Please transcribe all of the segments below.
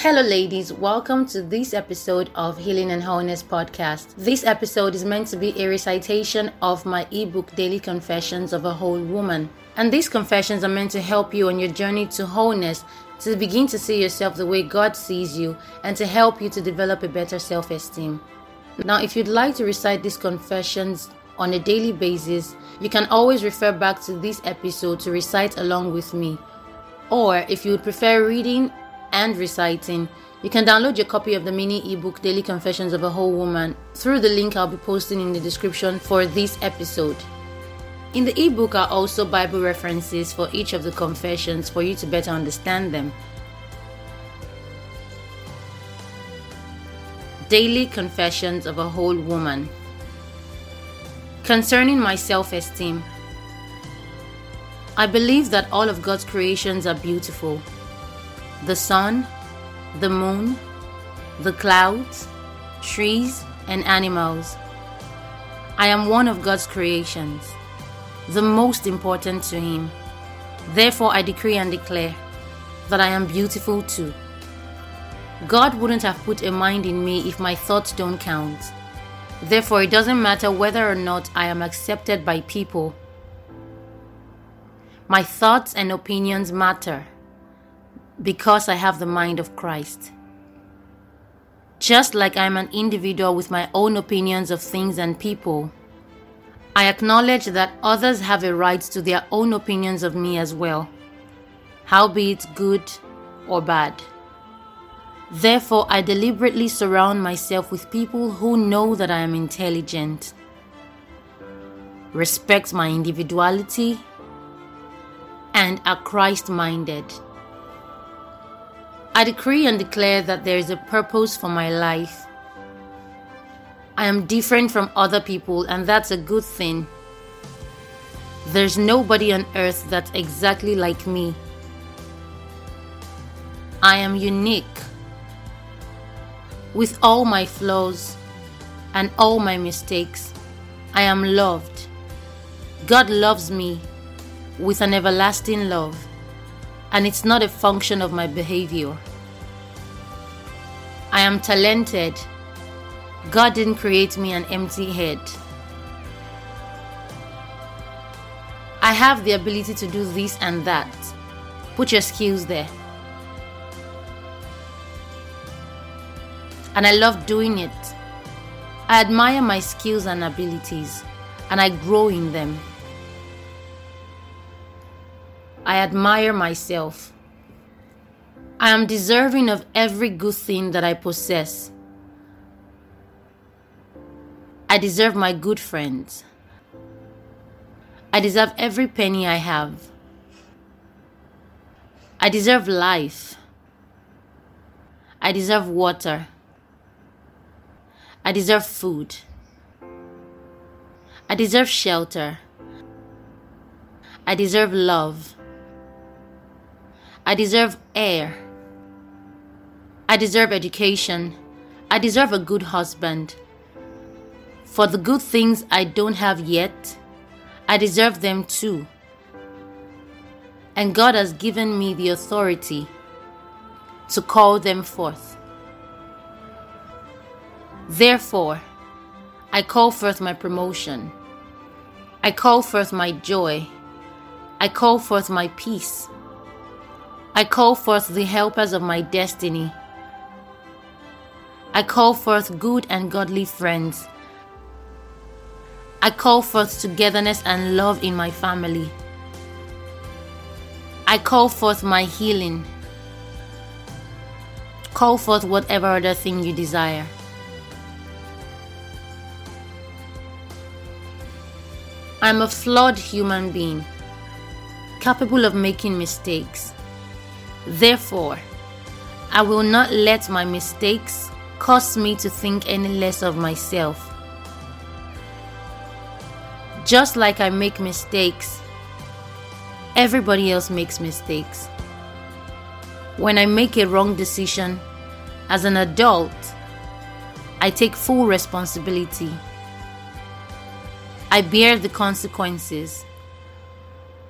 Hello, ladies. Welcome to this episode of Healing and Wholeness podcast. This episode is meant to be a recitation of my ebook, Daily Confessions of a Whole Woman. And these confessions are meant to help you on your journey to wholeness, to begin to see yourself the way God sees you, and to help you to develop a better self esteem. Now, if you'd like to recite these confessions on a daily basis, you can always refer back to this episode to recite along with me. Or if you would prefer reading and reciting, you can download your copy of the mini ebook Daily Confessions of a Whole Woman through the link I'll be posting in the description for this episode. In the ebook are also Bible references for each of the confessions for you to better understand them. Daily Confessions of a Whole Woman. Concerning my self esteem, I believe that all of God's creations are beautiful the sun, the moon, the clouds, trees, and animals. I am one of God's creations, the most important to Him. Therefore, I decree and declare that I am beautiful too. God wouldn't have put a mind in me if my thoughts don't count. Therefore, it doesn't matter whether or not I am accepted by people. My thoughts and opinions matter because I have the mind of Christ. Just like I'm an individual with my own opinions of things and people, I acknowledge that others have a right to their own opinions of me as well, howbeit good or bad. Therefore, I deliberately surround myself with people who know that I am intelligent, respect my individuality, and are Christ minded. I decree and declare that there is a purpose for my life. I am different from other people, and that's a good thing. There's nobody on earth that's exactly like me. I am unique. With all my flaws and all my mistakes, I am loved. God loves me with an everlasting love and it's not a function of my behavior. I am talented. God didn't create me an empty head. I have the ability to do this and that. Put your skills there. And I love doing it. I admire my skills and abilities, and I grow in them. I admire myself. I am deserving of every good thing that I possess. I deserve my good friends. I deserve every penny I have. I deserve life. I deserve water. I deserve food. I deserve shelter. I deserve love. I deserve air. I deserve education. I deserve a good husband. For the good things I don't have yet, I deserve them too. And God has given me the authority to call them forth. Therefore, I call forth my promotion. I call forth my joy. I call forth my peace. I call forth the helpers of my destiny. I call forth good and godly friends. I call forth togetherness and love in my family. I call forth my healing. Call forth whatever other thing you desire. I'm a flawed human being, capable of making mistakes. Therefore, I will not let my mistakes cause me to think any less of myself. Just like I make mistakes, everybody else makes mistakes. When I make a wrong decision, as an adult, I take full responsibility. I bear the consequences.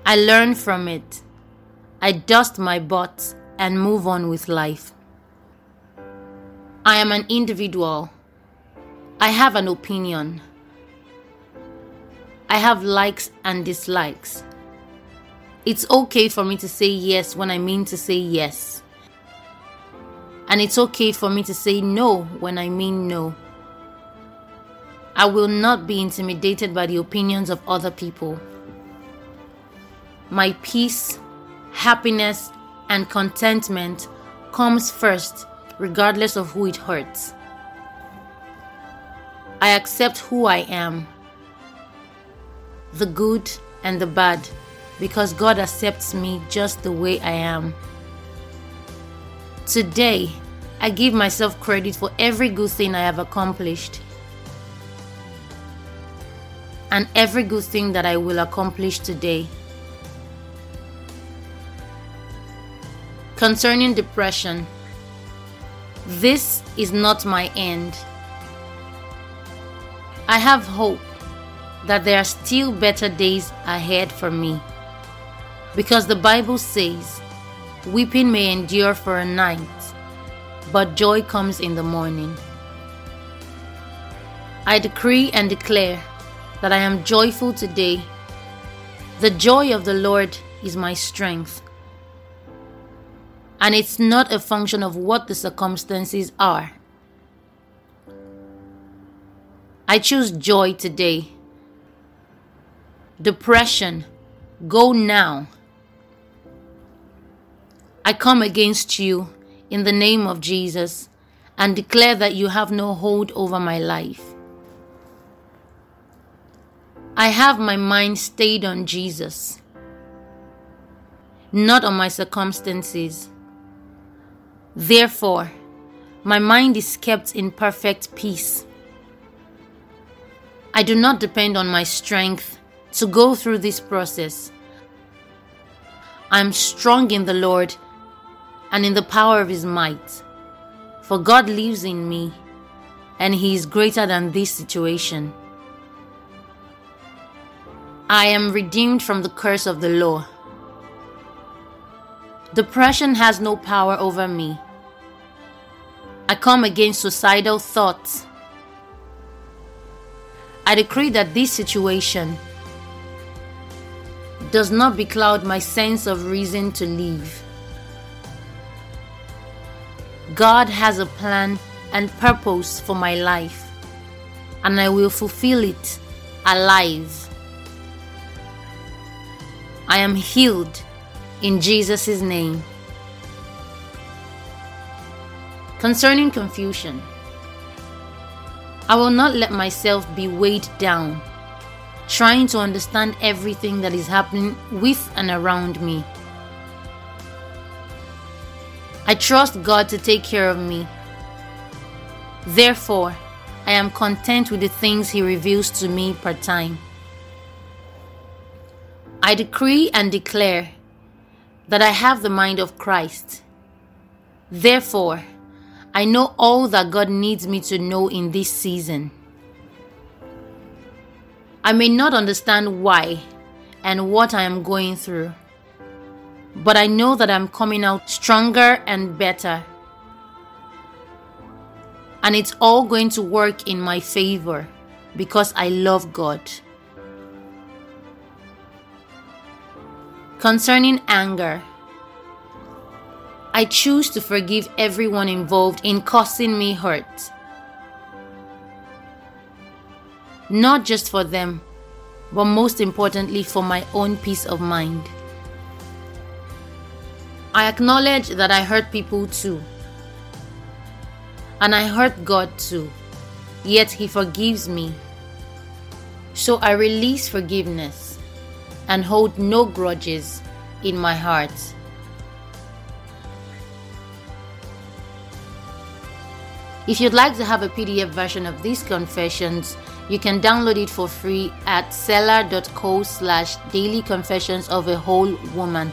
I learn from it I dust my butt and move on with life. I am an individual. I have an opinion. I have likes and dislikes. It's okay for me to say yes when I mean to say yes. And it's okay for me to say no when I mean no. I will not be intimidated by the opinions of other people. My peace, happiness, and contentment comes first, regardless of who it hurts. I accept who I am, the good and the bad because God accepts me just the way I am. Today, I give myself credit for every good thing I have accomplished and every good thing that I will accomplish today. Concerning depression, this is not my end. I have hope that there are still better days ahead for me. Because the Bible says, Weeping may endure for a night, but joy comes in the morning. I decree and declare that I am joyful today. The joy of the Lord is my strength. And it's not a function of what the circumstances are. I choose joy today. Depression, go now. I come against you in the name of Jesus and declare that you have no hold over my life. I have my mind stayed on Jesus, not on my circumstances. Therefore, my mind is kept in perfect peace. I do not depend on my strength to go through this process. I'm strong in the Lord and in the power of his might. For God lives in me, and he is greater than this situation. I am redeemed from the curse of the law. Depression has no power over me. I come against suicidal thoughts. I decree that this situation does not becloud my sense of reason to live. God has a plan and purpose for my life, and I will fulfill it alive. I am healed in Jesus' name. Concerning confusion, I will not let myself be weighed down, trying to understand everything that is happening with and around me. I trust God to take care of me. Therefore, I am content with the things He reveals to me per time. I decree and declare that I have the mind of Christ. Therefore, I know all that God needs me to know in this season. I may not understand why and what I am going through but I know that I'm coming out stronger and better. And it's all going to work in my favor because I love God. Concerning anger, I choose to forgive everyone involved in causing me hurt. Not just for them, but most importantly for my own peace of mind. I acknowledge that I hurt people too. And I hurt God too. Yet He forgives me. So I release forgiveness and hold no grudges in my heart. If you'd like to have a PDF version of these confessions, you can download it for free at selar.co slash daily confessions of a whole woman.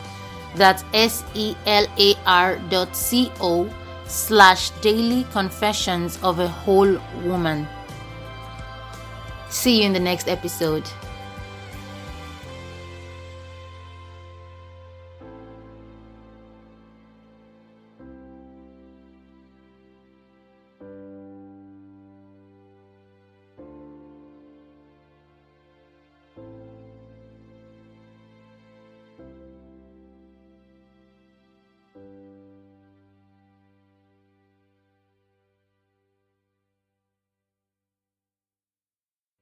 That's S E L A R dot C O slash daily confessions of a whole woman. See you in the next episode.